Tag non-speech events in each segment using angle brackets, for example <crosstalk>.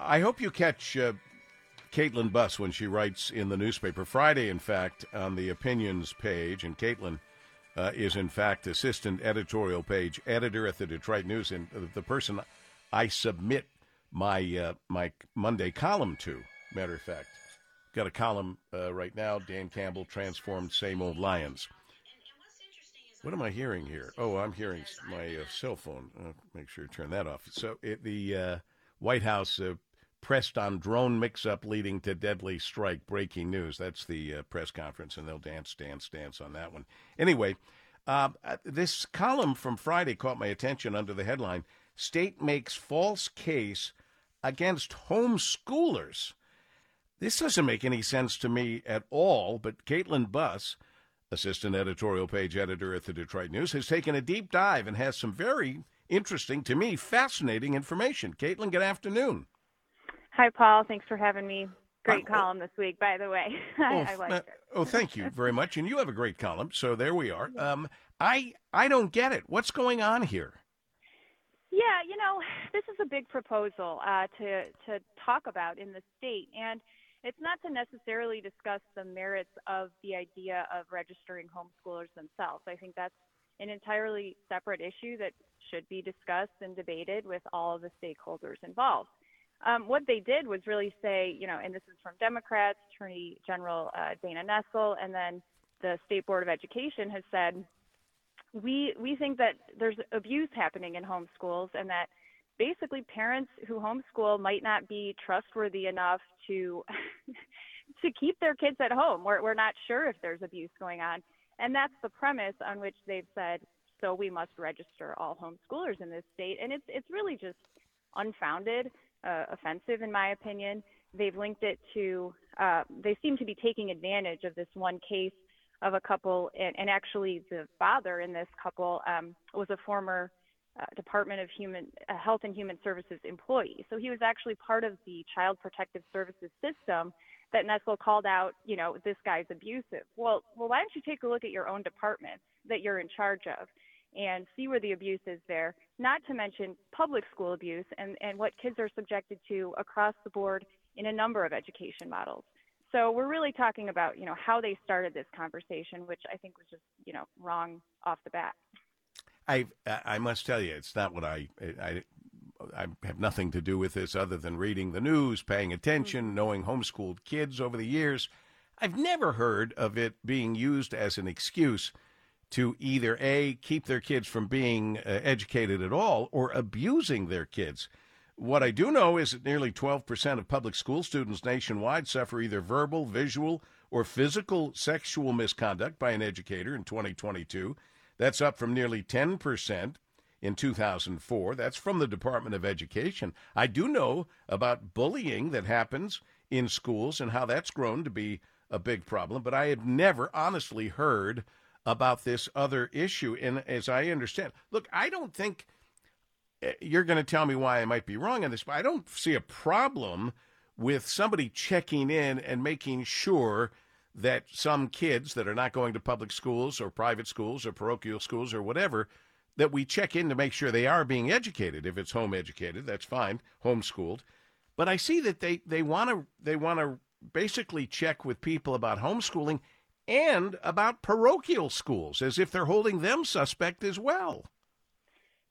I hope you catch uh, Kaitlyn Buss when she writes in the newspaper Friday, in fact, on the opinions page. And Kaitlyn uh, is, in fact, assistant editorial page editor at the Detroit News, and the person I submit my uh, my Monday column to. Matter of fact, got a column uh, right now. Dan Campbell transformed same old Lions. What am I hearing here? Oh, I'm hearing my uh, cell phone. Make sure to turn that off. So it, the uh, White House pressed on drone mix-up leading to deadly strike. Breaking news. That's the uh, press conference, and they'll dance, dance, dance on that one. Anyway, uh, this column from Friday caught my attention under the headline: "State makes false case against homeschoolers." This doesn't make any sense to me at all. But Kaitlyn Buss assistant editorial page editor at the Detroit News, has taken a deep dive and has some very interesting, to me, fascinating information. Kaitlyn, good afternoon. Hi, Paul. Thanks for having me. Great uh, column this week, by the way. <laughs> Oh, I like uh, it. oh, thank you very much. And you have a great column, so there we are. Um, I I don't get it. What's going on here? Yeah, you know, this is a big proposal uh, to to talk about in the state, and it's not to necessarily discuss the merits of the idea of registering homeschoolers themselves. I think that's an entirely separate issue that should be discussed and debated with all of the stakeholders involved. Um, what they did was really say, you know, and this is from Democrats, Attorney General uh, Dana Nessel, and then the State Board of Education has said, we we think that there's abuse happening in homeschools and that basically parents who homeschool might not be trustworthy enough to <laughs> to keep their kids at home. We're we're not sure if there's abuse going on. And that's the premise on which they've said so we must register all homeschoolers in this state and it's it's really just unfounded, uh, offensive in my opinion. They've linked it to uh, they seem to be taking advantage of this one case of a couple and, and actually the father in this couple um, was a former uh, Department of Human uh, Health and Human Services employee. So he was actually part of the Child Protective Services system that Nessel called out, you know, this guy's abusive. Well, well, why don't you take a look at your own department that you're in charge of and see where the abuse is there, not to mention public school abuse and, and what kids are subjected to across the board in a number of education models. So we're really talking about, you know, how they started this conversation, which I think was just, you know, wrong off the bat. I I must tell you, it's not what I I. I have nothing to do with this other than reading the news, paying attention, mm-hmm. knowing homeschooled kids over the years. I've never heard of it being used as an excuse to either A, keep their kids from being uh, educated at all or abusing their kids. What I do know is that nearly 12% of public school students nationwide suffer either verbal, visual, or physical sexual misconduct by an educator in 2022. That's up from nearly 10% in 2004. That's from the Department of Education. I do know about bullying that happens in schools and how that's grown to be a big problem, but I have never honestly heard about this other issue. And as I understand, look, I don't think eh, you're going to tell me why I might be wrong on this, but I don't see a problem with somebody checking in and making sure that some kids that are not going to public schools or private schools or parochial schools or whatever, that we check in to make sure they are being educated. If it's home educated, that's fine, homeschooled. But I see that they, they want to they want to basically check with people about homeschooling and about parochial schools as if they're holding them suspect as well.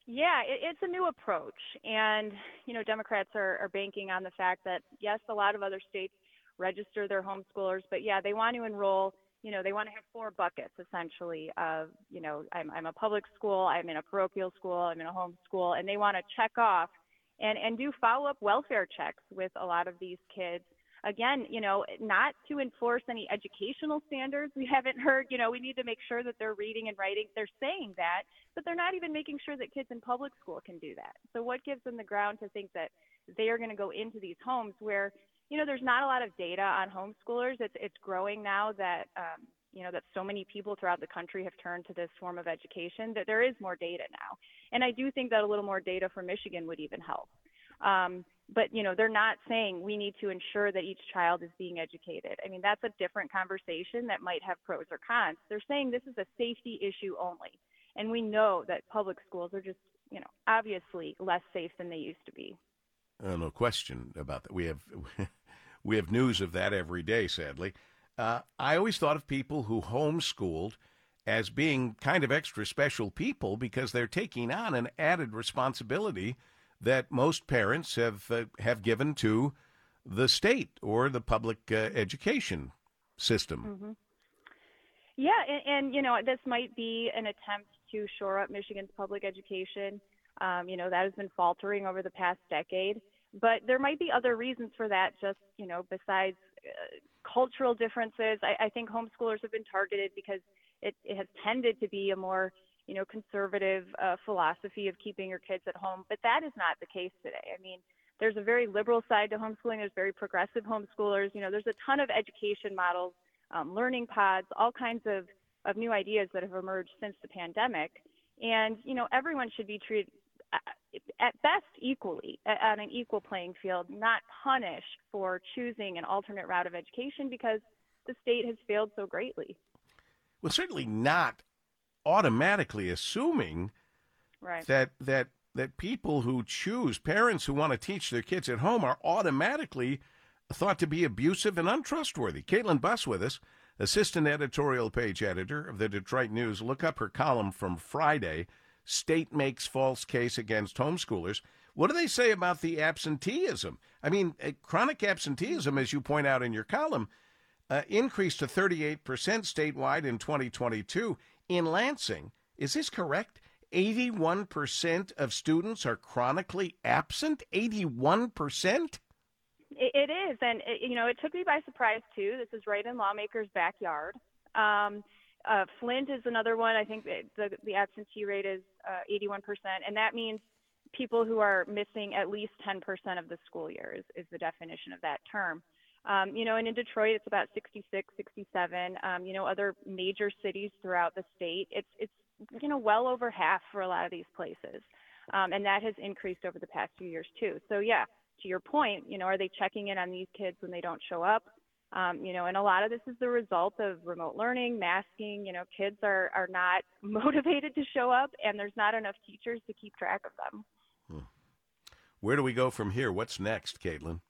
Yeah, it, it's a new approach. And, you know, Democrats are, are banking on the fact that, yes, a lot of other states register their homeschoolers. But yeah, they want to enroll. You know, they want to have four buckets essentially of, you know, I'm, I'm a public school, I'm in a parochial school, I'm in a home school, and they want to check off and, and do follow up welfare checks with a lot of these kids. Again, you know, not to enforce any educational standards. We haven't heard, you know, we need to make sure that they're reading and writing. They're saying that, but they're not even making sure that kids in public school can do that. So, what gives them the ground to think that they are going to go into these homes where you know, there's not a lot of data on homeschoolers. It's it's growing now that um, you know that so many people throughout the country have turned to this form of education that there is more data now, and I do think that a little more data from Michigan would even help. Um, but you know, they're not saying we need to ensure that each child is being educated. I mean, that's a different conversation that might have pros or cons. They're saying this is a safety issue only, and we know that public schools are just you know obviously less safe than they used to be. Uh, no question about that. We have <laughs> we have news of that every day. Sadly, uh, I always thought of people who homeschooled as being kind of extra special people because they're taking on an added responsibility that most parents have uh, have given to the state or the public uh, education system. Mm-hmm. Yeah, and, and, you know this might be an attempt to shore up Michigan's public education. Um, you know that has been faltering over the past decade, but there might be other reasons for that. Just you know, besides uh, cultural differences, I, I think homeschoolers have been targeted because it, it has tended to be a more you know conservative uh, philosophy of keeping your kids at home, but that is not the case today. I mean, there's a very liberal side to homeschooling. There's very progressive homeschoolers. You know, there's a ton of education models um, learning pods, all kinds of, of new ideas that have emerged since the pandemic. And, you know, everyone should be treated uh, at best equally on an equal playing field, not punished for choosing an alternate route of education because the state has failed so greatly. Well, certainly not automatically assuming right. that that that people who choose parents who want to teach their kids at home are automatically thought to be abusive and untrustworthy. Kaitlyn Buss with us, assistant editorial page editor of the Detroit News. Look up her column from Friday. State makes false case against homeschoolers. What do they say about the absenteeism? I mean, uh, chronic absenteeism, as you point out in your column, uh, increased to 38% statewide in 2022. In Lansing, is this correct? 81% of students are chronically absent? 81%? It is, and it, you know, it took me by surprise too. This is right in lawmakers' backyard. Um, uh, Flint is another one. I think the the absentee rate is uh, 81%, and that means people who are missing at least 10% of the school year is, is the definition of that term. Um, you know, and in Detroit, it's about 66, 67. Um, you know, other major cities throughout the state, it's it's you know well over half for a lot of these places, um, and that has increased over the past few years too. So yeah, to your point, you know, are they checking in on these kids when they don't show up? Um, you know, and a lot of this is the result of remote learning, masking. You know, kids are are not <laughs> motivated to show up, and there's not enough teachers to keep track of them. Hmm. Where do we go from here? What's next, Kaitlyn?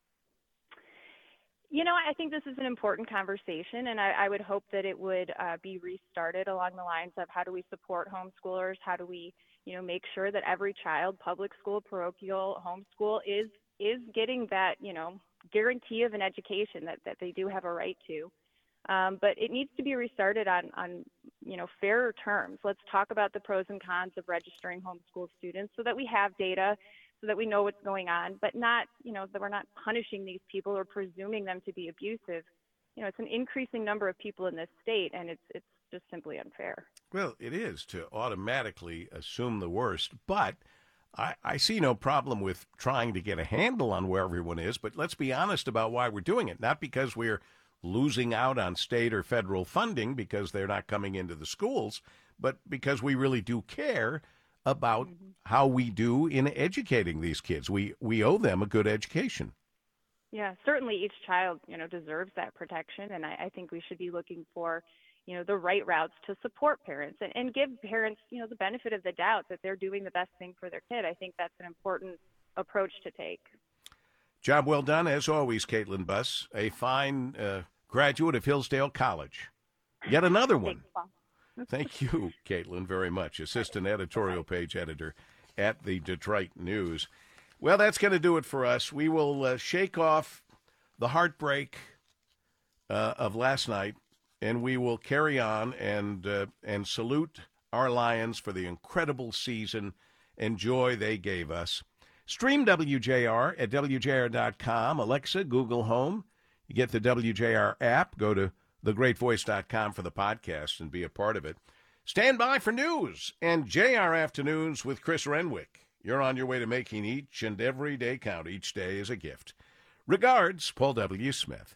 You know, I think this is an important conversation, and I, I would hope that it would uh, be restarted along the lines of how do we support homeschoolers? How do we, you know, make sure that every child, public school, parochial, homeschool, is is getting that, you know, guarantee of an education that, that they do have a right to. Um, but it needs to be restarted on, on, you know, fairer terms. Let's talk about the pros and cons of registering homeschool students so that we have data, so that we know what's going on, but not, you know, that we're not punishing these people or presuming them to be abusive. You know, it's an increasing number of people in this state, and it's it's just simply unfair. Well, it is to automatically assume the worst, but I, I see no problem with trying to get a handle on where everyone is, but let's be honest about why we're doing it. Not because we're losing out on state or federal funding because they're not coming into the schools, but because we really do care about mm-hmm. how we do in educating these kids. We we owe them a good education. Yeah, certainly each child, you know, deserves that protection and I, I think we should be looking for you know, the right routes to support parents and, and give parents, you know, the benefit of the doubt that they're doing the best thing for their kid. I think that's an important approach to take. Job well done, as always, Kaitlyn Buss, a fine uh, graduate of Hillsdale College. Yet another one. Thank you, Kaitlyn, very much. Assistant editorial page editor at the Detroit News. Well, that's going to do it for us. We will uh, shake off the heartbreak uh, of last night and we will carry on and uh, and salute our Lions for the incredible season and joy they gave us. Stream WJR at WJR.com, Alexa, Google Home. You get the WJR app. Go to thegreatvoice.com for the podcast and be a part of it. Stand by for news and JR Afternoons with Chris Renwick. You're on your way to making each and every day count. Each day is a gift. Regards, Paul W. Smith.